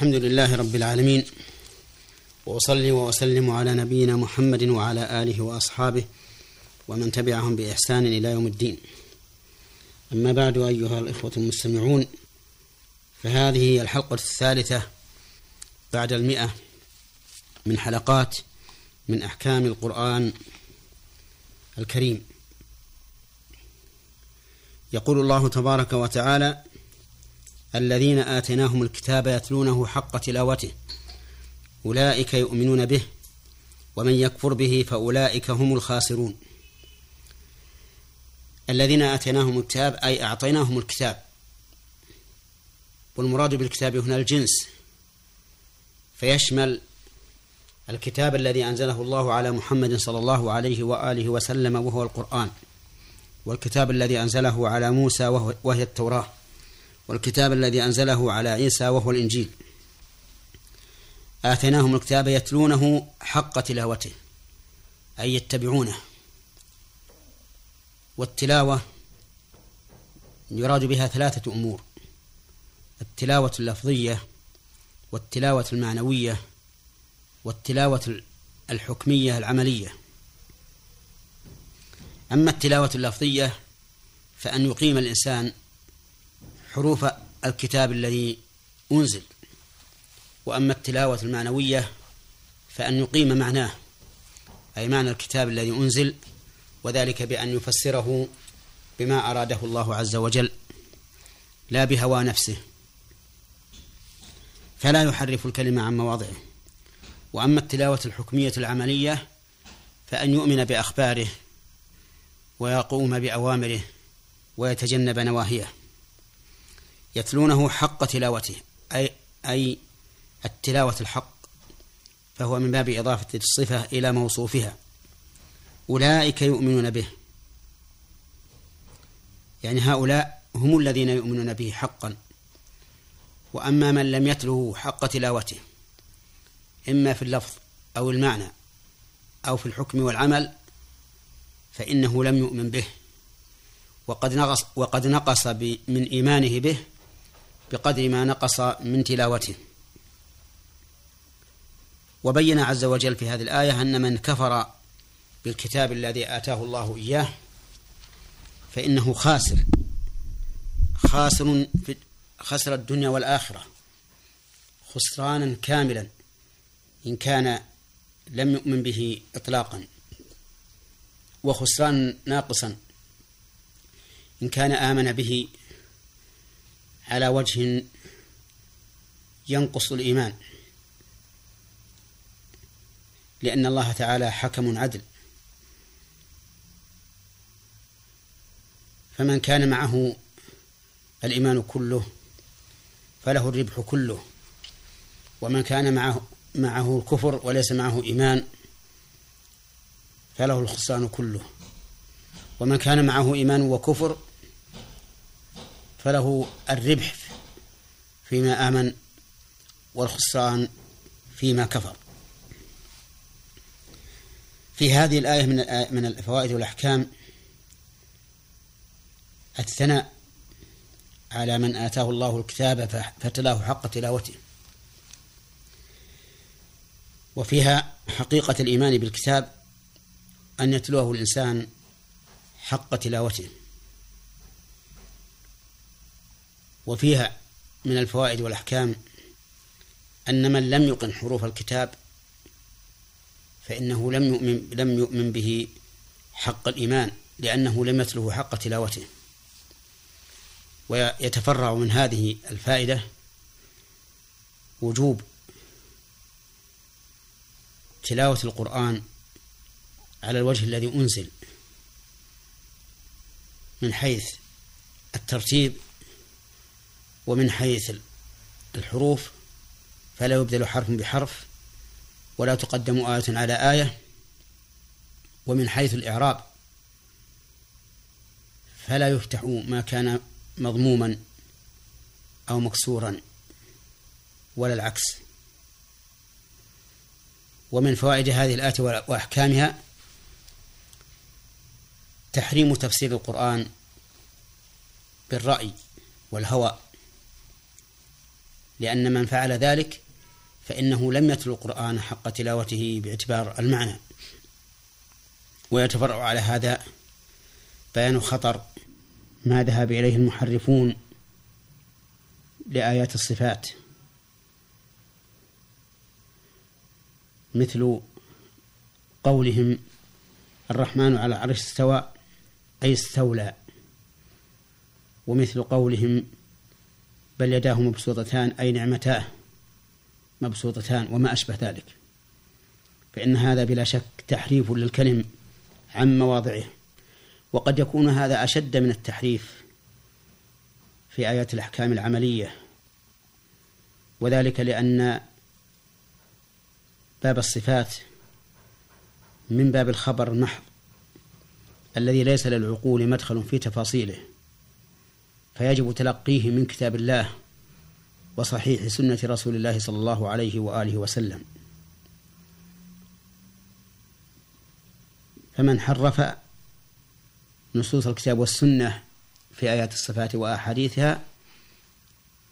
الحمد لله رب العالمين. وأصلي وأسلم على نبينا محمد وعلى آله وأصحابه ومن تبعهم بإحسان إلى يوم الدين. أما بعد أيها الإخوة المستمعون فهذه هي الحلقة الثالثة بعد المئة من حلقات من أحكام القرآن الكريم. يقول الله تبارك وتعالى الذين آتيناهم الكتاب يتلونه حق تلاوته أولئك يؤمنون به ومن يكفر به فأولئك هم الخاسرون. الذين آتيناهم الكتاب أي أعطيناهم الكتاب والمراد بالكتاب هنا الجنس فيشمل الكتاب الذي أنزله الله على محمد صلى الله عليه وآله وسلم وهو القرآن والكتاب الذي أنزله على موسى وهي التوراة. والكتاب الذي أنزله على عيسى وهو الإنجيل. آتيناهم الكتاب يتلونه حق تلاوته أي يتبعونه. والتلاوة يراد بها ثلاثة أمور التلاوة اللفظية والتلاوة المعنوية والتلاوة الحكمية العملية. أما التلاوة اللفظية فأن يقيم الإنسان حروف الكتاب الذي أنزل. وأما التلاوة المعنوية فأن يقيم معناه أي معنى الكتاب الذي أنزل وذلك بأن يفسره بما أراده الله عز وجل لا بهوى نفسه. فلا يحرف الكلمة عن مواضعه. وأما التلاوة الحكمية العملية فأن يؤمن بأخباره ويقوم بأوامره ويتجنب نواهيه. يتلونه حق تلاوته أي أي التلاوة الحق فهو من باب إضافة الصفة إلى موصوفها. أولئك يؤمنون به. يعني هؤلاء هم الذين يؤمنون به حقا. وأما من لم يتله حق تلاوته إما في اللفظ أو المعنى أو في الحكم والعمل فإنه لم يؤمن به وقد نقص وقد نقص من إيمانه به بقدر ما نقص من تلاوته. وبين عز وجل في هذه الآية أن من كفر بالكتاب الذي آتاه الله إياه فإنه خاسر خاسر في خسر الدنيا والآخرة خسرانا كاملا إن كان لم يؤمن به إطلاقا وخسران ناقصا إن كان آمن به على وجه ينقص الإيمان. لأن الله تعالى حكم عدل. فمن كان معه الإيمان كله فله الربح كله. ومن كان معه معه الكفر وليس معه إيمان فله الخسران كله. ومن كان معه إيمان وكفر فله الربح فيما آمن والخسران فيما كفر. في هذه الآية من من الفوائد والأحكام الثناء على من آتاه الله الكتاب فتلاه حق تلاوته. وفيها حقيقة الإيمان بالكتاب أن يتلوه الإنسان حق تلاوته. وفيها من الفوائد والأحكام أن من لم يقن حروف الكتاب فإنه لم يؤمن لم يؤمن به حق الإيمان لأنه لم يتله حق تلاوته. ويتفرع من هذه الفائدة وجوب تلاوة القرآن على الوجه الذي أنزل من حيث الترتيب ومن حيث الحروف فلا يبدل حرف بحرف ولا تقدم آية على آية ومن حيث الإعراب فلا يفتح ما كان مضموما أو مكسورا ولا العكس. ومن فوائد هذه الآية وأحكامها تحريم تفسير القرآن بالرأي والهوى لأن من فعل ذلك فإنه لم يتلو القرآن حق تلاوته باعتبار المعنى. ويتفرع على هذا بيان خطر ما ذهب إليه المحرفون لآيات الصفات. مثل قولهم الرحمن على العرش استوى أي استولى. ومثل قولهم بل يداه مبسوطتان أي نعمتاه مبسوطتان وما أشبه ذلك. فإن هذا بلا شك تحريف للكلم عن مواضعه. وقد يكون هذا أشد من التحريف في آيات الأحكام العملية. وذلك لأن باب الصفات من باب الخبر المحض الذي ليس للعقول مدخل في تفاصيله. فيجب تلقيه من كتاب الله وصحيح سنة رسول الله صلى الله عليه وآله وسلم. فمن حرف نصوص الكتاب والسنة في آيات الصفات وأحاديثها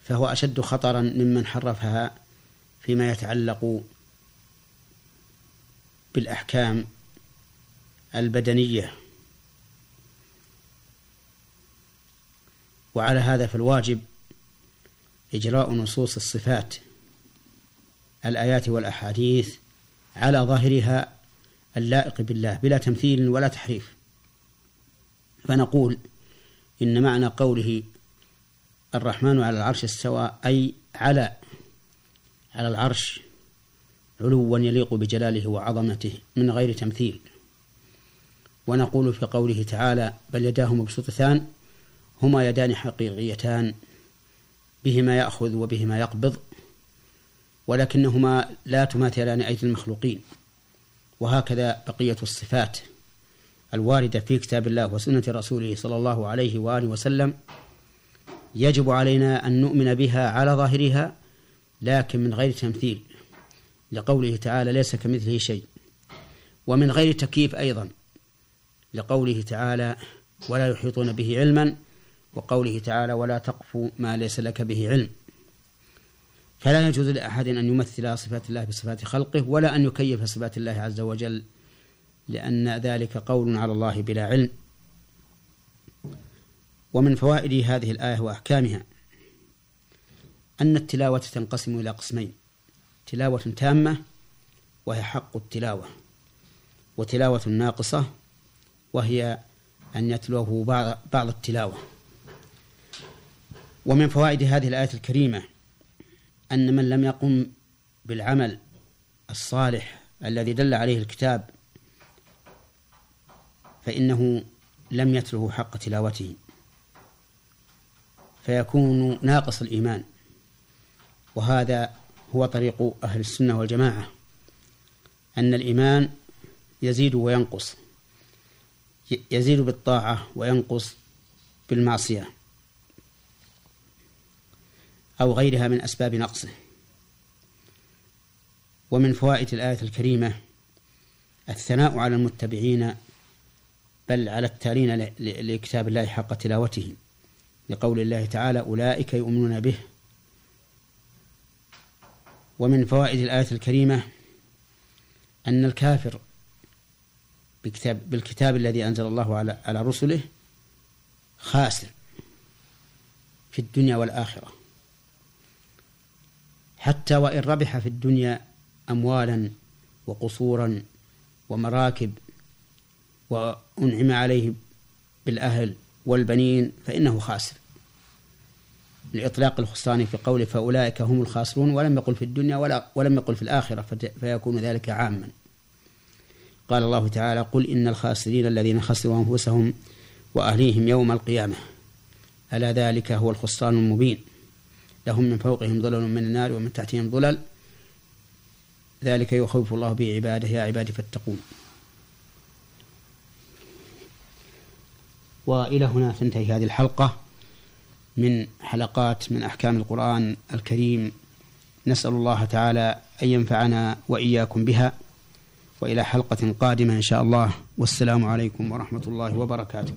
فهو أشد خطرا ممن حرفها فيما يتعلق بالأحكام البدنية. وعلى هذا فالواجب إجراء نصوص الصفات الآيات والأحاديث على ظاهرها اللائق بالله بلا تمثيل ولا تحريف. فنقول إن معنى قوله الرحمن على العرش استوى أي على على العرش علوا يليق بجلاله وعظمته من غير تمثيل. ونقول في قوله تعالى بل يداه مبسوطتان هما يدان حقيقيتان بهما يأخذ وبهما يقبض ولكنهما لا تماثلان أيدي المخلوقين. وهكذا بقية الصفات الواردة في كتاب الله وسنة رسوله صلى الله عليه وآله وسلم. يجب علينا أن نؤمن بها على ظاهرها لكن من غير تمثيل لقوله تعالى ليس كمثله شيء ومن غير تكييف أيضا لقوله تعالى ولا يحيطون به علما وقوله تعالى ولا تقف ما ليس لك به علم. فلا يجوز لأحد أن يمثل صفات الله بصفات خلقه ولا أن يكيف صفات الله عز وجل لأن ذلك قول على الله بلا علم. ومن فوائد هذه الآية وأحكامها أن التلاوة تنقسم إلى قسمين تلاوة تامة وهي حق التلاوة وتلاوة ناقصة وهي أن يتلوه بعض التلاوة. ومن فوائد هذه الآية الكريمة أن من لم يقم بالعمل الصالح الذي دل عليه الكتاب فإنه لم يتله حق تلاوته فيكون ناقص الإيمان. وهذا هو طريق أهل السنة والجماعة أن الإيمان يزيد وينقص يزيد بالطاعة وينقص بالمعصية. أو غيرها من أسباب نقصه. ومن فوائد الآية الكريمة الثناء على المتبعين بل على التالين لكتاب الله حق تلاوته لقول الله تعالى أولئك يؤمنون به. ومن فوائد الآية الكريمة أن الكافر بكتاب بالكتاب الذي أنزل الله على على رسله خاسر في الدنيا والآخرة. حتى وإن ربح في الدنيا أموالا وقصورا ومراكب وأنعم عليه بالأهل والبنين فإنه خاسر. لإطلاق الخسران في قوله فأولئك هم الخاسرون ولم يقل في الدنيا ولا ولم يقل في الآخرة فيكون ذلك عاما. قال الله تعالى قل إن الخاسرين الذين خسروا أنفسهم وأهليهم يوم القيامة. ألا ذلك هو الخسران المبين. لهم من فوقهم ظلل من النار ومن تحتهم ظلل. ذلك يخوف الله به عباده يا عبادي فاتقون. وإلى هنا تنتهي هذه الحلقة من حلقات من أحكام القرآن الكريم. نسأل الله تعالى أن ينفعنا وإياكم بها. وإلى حلقة قادمة إن شاء الله. والسلام عليكم ورحمة الله وبركاته.